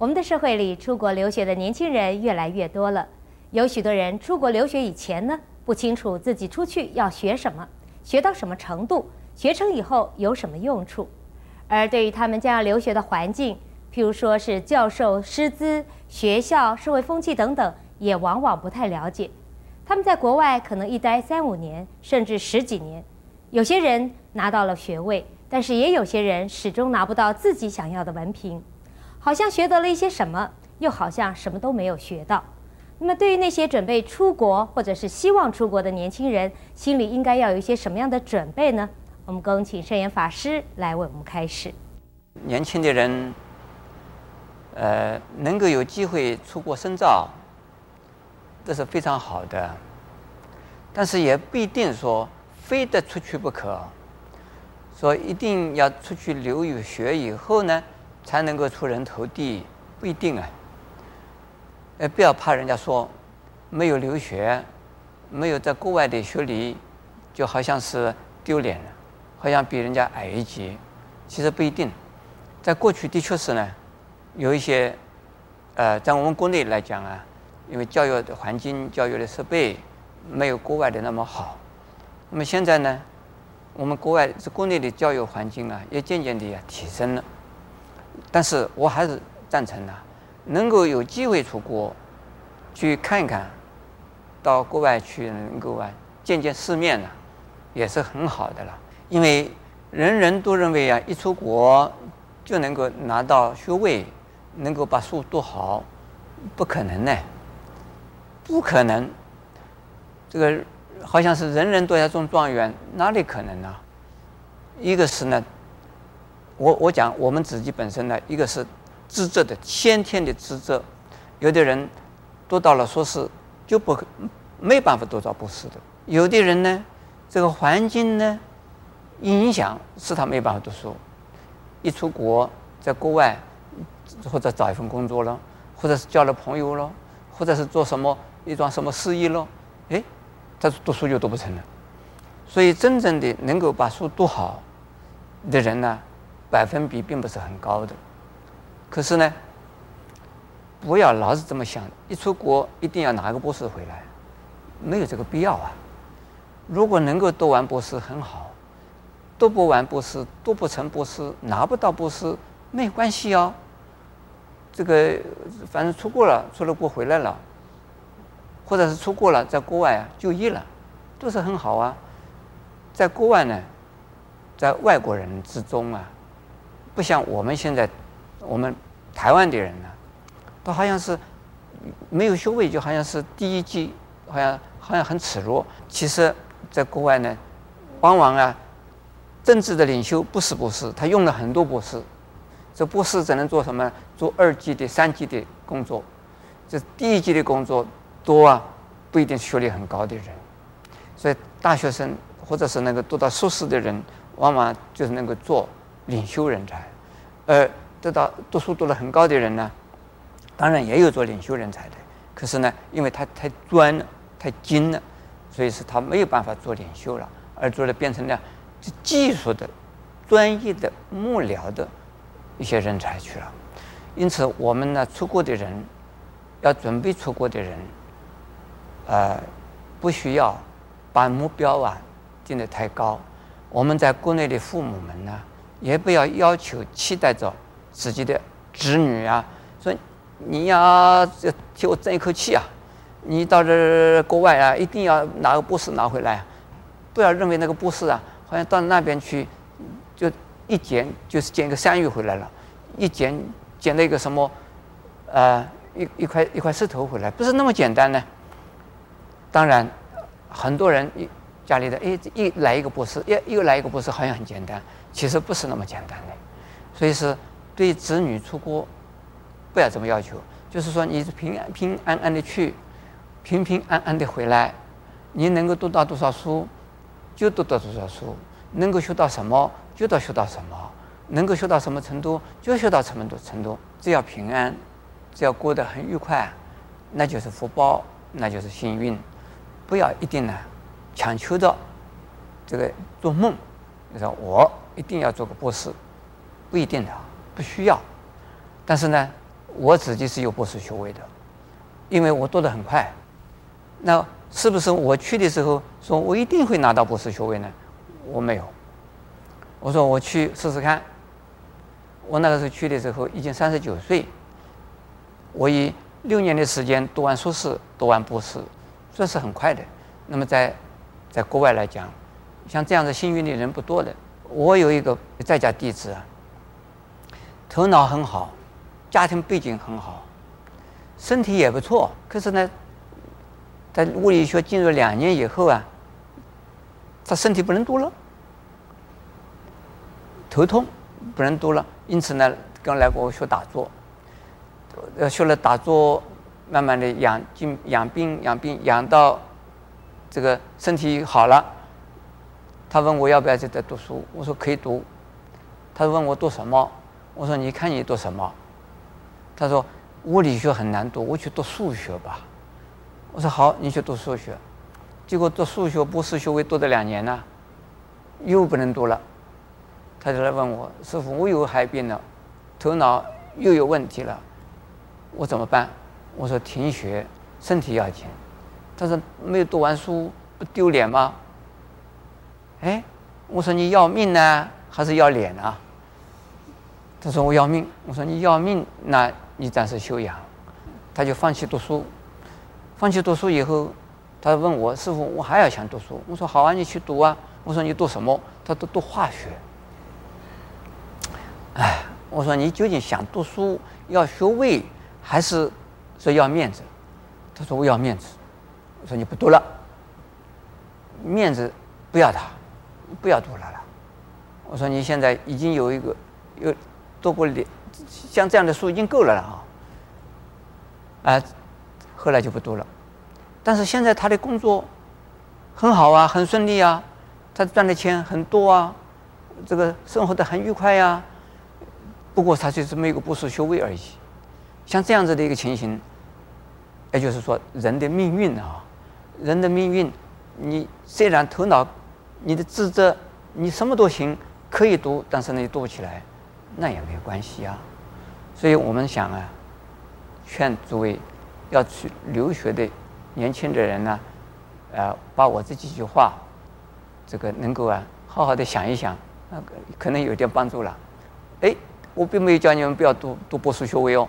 我们的社会里，出国留学的年轻人越来越多了。有许多人出国留学以前呢，不清楚自己出去要学什么，学到什么程度，学成以后有什么用处。而对于他们将要留学的环境，譬如说是教授师资、学校、社会风气等等，也往往不太了解。他们在国外可能一待三五年，甚至十几年。有些人拿到了学位，但是也有些人始终拿不到自己想要的文凭，好像学得了一些什么，又好像什么都没有学到。那么，对于那些准备出国或者是希望出国的年轻人，心里应该要有一些什么样的准备呢？我们恭请圣严法师来为我们开始。年轻的人，呃，能够有机会出国深造，这是非常好的。但是也不一定说非得出去不可，说一定要出去留有学以后呢，才能够出人头地，不一定啊。呃，不要怕人家说没有留学，没有在国外的学历，就好像是丢脸了。好像比人家矮一级，其实不一定。在过去的确是呢，有一些，呃，在我们国内来讲啊，因为教育的环境、教育的设备没有国外的那么好。那么现在呢，我们国外是国内的教育环境啊，也渐渐的提升了。但是我还是赞成的，能够有机会出国去看一看，到国外去能够啊见见世面呢，也是很好的了。因为人人都认为啊，一出国就能够拿到学位，能够把书读好，不可能呢，不可能。这个好像是人人都要中状元，哪里可能呢？一个是呢，我我讲我们自己本身呢，一个是资质的先天的资质，有的人读到了硕士就不没办法读到博士的，有的人呢，这个环境呢。影响使他没办法读书，一出国，在国外或者找一份工作了，或者是交了朋友了，或者是做什么一桩什么事业了，哎，他读书就读不成了。所以真正的能够把书读好的人呢，百分比并不是很高的。可是呢，不要老是这么想，一出国一定要拿个博士回来，没有这个必要啊。如果能够读完博士很好。读不完博士，读不成博士，拿不到博士，没关系哦。这个反正出国了，出了国回来了，或者是出国了，在国外啊就业了，都是很好啊。在国外呢，在外国人之中啊，不像我们现在，我们台湾的人呢，都好像是没有学位，就好像是第一级，好像好像很耻辱。其实，在国外呢，往往啊。政治的领袖不是博士，他用了很多博士。这博士只能做什么？做二级的、三级的工作。这第一级的工作多啊，不一定学历很高的人。所以大学生或者是那个读到硕士的人，往往就是能够做领袖人才。而得到读书读了很高的人呢，当然也有做领袖人才的。可是呢，因为他太专了、太精了，所以是他没有办法做领袖了，而做了变成了。技术的、专业的、幕僚的一些人才去了，因此我们呢，出国的人，要准备出国的人，呃，不需要把目标啊定得太高。我们在国内的父母们呢，也不要要求、期待着自己的子女啊，说你要替我争一口气啊，你到这国外啊，一定要拿个博士拿回来，不要认为那个博士啊。好像到那边去，就一捡就是捡一个山芋回来了，一捡捡了一个什么，呃，一一块一块石头回来，不是那么简单呢。当然，很多人家里的哎一来一个博士，又又来一个博士，好像很简单，其实不是那么简单的。所以是对子女出国，不要这么要求，就是说你是平安平安安的去，平平安安的回来，你能够读到多少书？就读到多少书，能够学到什么就到学到什么，能够学到什么程度就学到什么程度。只要平安，只要过得很愉快，那就是福报，那就是幸运。不要一定呢，强求着这个做梦，就说我一定要做个博士，不一定的，不需要。但是呢，我自己是有博士学位的，因为我读得很快。那是不是我去的时候说我一定会拿到博士学位呢？我没有。我说我去试试看。我那个时候去的时候已经三十九岁，我以六年的时间读完硕士，读完博士，算是很快的。那么在在国外来讲，像这样的幸运的人不多的。我有一个在家弟子啊，头脑很好，家庭背景很好，身体也不错。可是呢，在物理学进入两年以后啊，他身体不能读了，头痛不能读了。因此呢，刚来过我学打坐，呃，学了打坐，慢慢的养进养病养病养到这个身体好了。他问我要不要再再读书，我说可以读。他问我读什么，我说你看你读什么。他说物理学很难读，我去读数学吧。我说好，你去读数学。结果读数学博士学位读了两年呢，又不能读了。他就来问我：“师傅，我又害病了，头脑又有问题了，我怎么办？”我说：“停学，身体要紧。”他说：“没有读完书不丢脸吗？”哎，我说：“你要命呢，还是要脸啊？”他说：“我要命。”我说：“你要命，那你暂时休养。”他就放弃读书。放弃读书以后，他问我：“师傅，我还要想读书。”我说：“好啊，你去读啊。”我说：“你读什么？”他读读化学。哎，我说你究竟想读书要学位，还是说要面子？他说我要面子。我说你不读了，面子不要他，不要读了了。我说你现在已经有一个有读过两像这样的书已经够了了啊。哎，后来就不读了。但是现在他的工作很好啊，很顺利啊，他赚的钱很多啊，这个生活的很愉快呀、啊。不过他就是没有个博士学位而已，像这样子的一个情形，也就是说人的命运啊，人的命运，你虽然头脑、你的资质、你什么都行，可以读，但是，你读不起来，那也没有关系啊。所以我们想啊，劝诸位要去留学的年轻的人呢，呃，把我这几句话，这个能够啊，好好的想一想，那个可能有点帮助了，哎。我并没有叫你们不要读读博士学位哦。